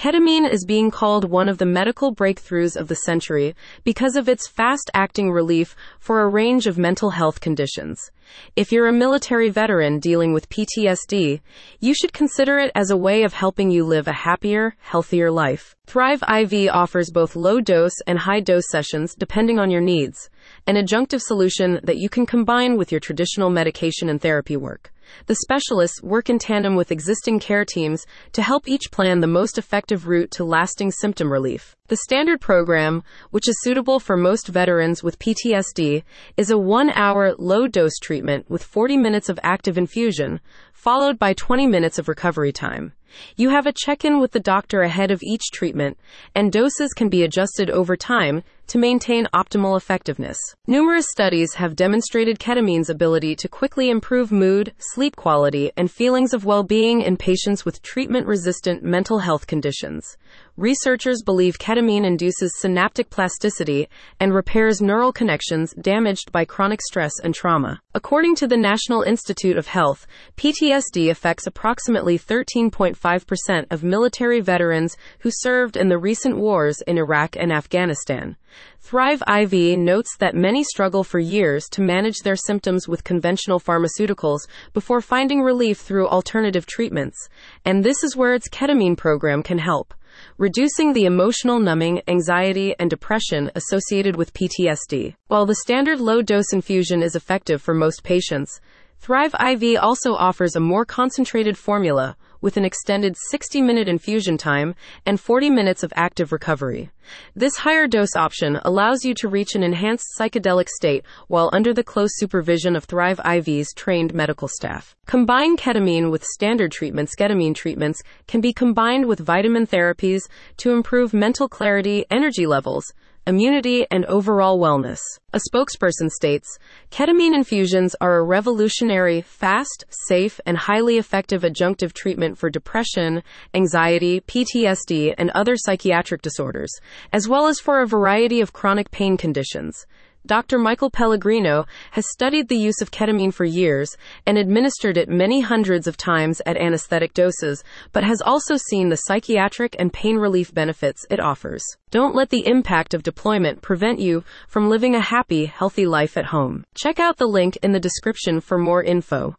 Ketamine is being called one of the medical breakthroughs of the century because of its fast acting relief for a range of mental health conditions. If you're a military veteran dealing with PTSD, you should consider it as a way of helping you live a happier, healthier life. Thrive IV offers both low dose and high dose sessions depending on your needs, an adjunctive solution that you can combine with your traditional medication and therapy work. The specialists work in tandem with existing care teams to help each plan the most effective route to lasting symptom relief. The standard program, which is suitable for most veterans with PTSD, is a one hour low dose treatment with 40 minutes of active infusion, followed by 20 minutes of recovery time. You have a check in with the doctor ahead of each treatment, and doses can be adjusted over time to maintain optimal effectiveness. Numerous studies have demonstrated ketamine's ability to quickly improve mood, sleep quality, and feelings of well being in patients with treatment resistant mental health conditions. Researchers believe ketamine induces synaptic plasticity and repairs neural connections damaged by chronic stress and trauma. According to the National Institute of Health, PTSD affects approximately 13.5% of military veterans who served in the recent wars in Iraq and Afghanistan. Thrive IV notes that many struggle for years to manage their symptoms with conventional pharmaceuticals before finding relief through alternative treatments, and this is where its ketamine program can help reducing the emotional numbing, anxiety, and depression associated with PTSD. While the standard low dose infusion is effective for most patients, Thrive IV also offers a more concentrated formula with an extended 60 minute infusion time and 40 minutes of active recovery. This higher dose option allows you to reach an enhanced psychedelic state while under the close supervision of Thrive IV's trained medical staff. Combine ketamine with standard treatments. Ketamine treatments can be combined with vitamin therapies to improve mental clarity, energy levels, immunity, and overall wellness. A spokesperson states ketamine infusions are a revolutionary, fast, safe, and highly effective adjunctive treatment for depression, anxiety, PTSD, and other psychiatric disorders, as well as for a variety of chronic pain conditions. Dr. Michael Pellegrino has studied the use of ketamine for years and administered it many hundreds of times at anesthetic doses, but has also seen the psychiatric and pain relief benefits it offers. Don't let the impact of deployment prevent you from living a happy, healthy life at home. Check out the link in the description for more info.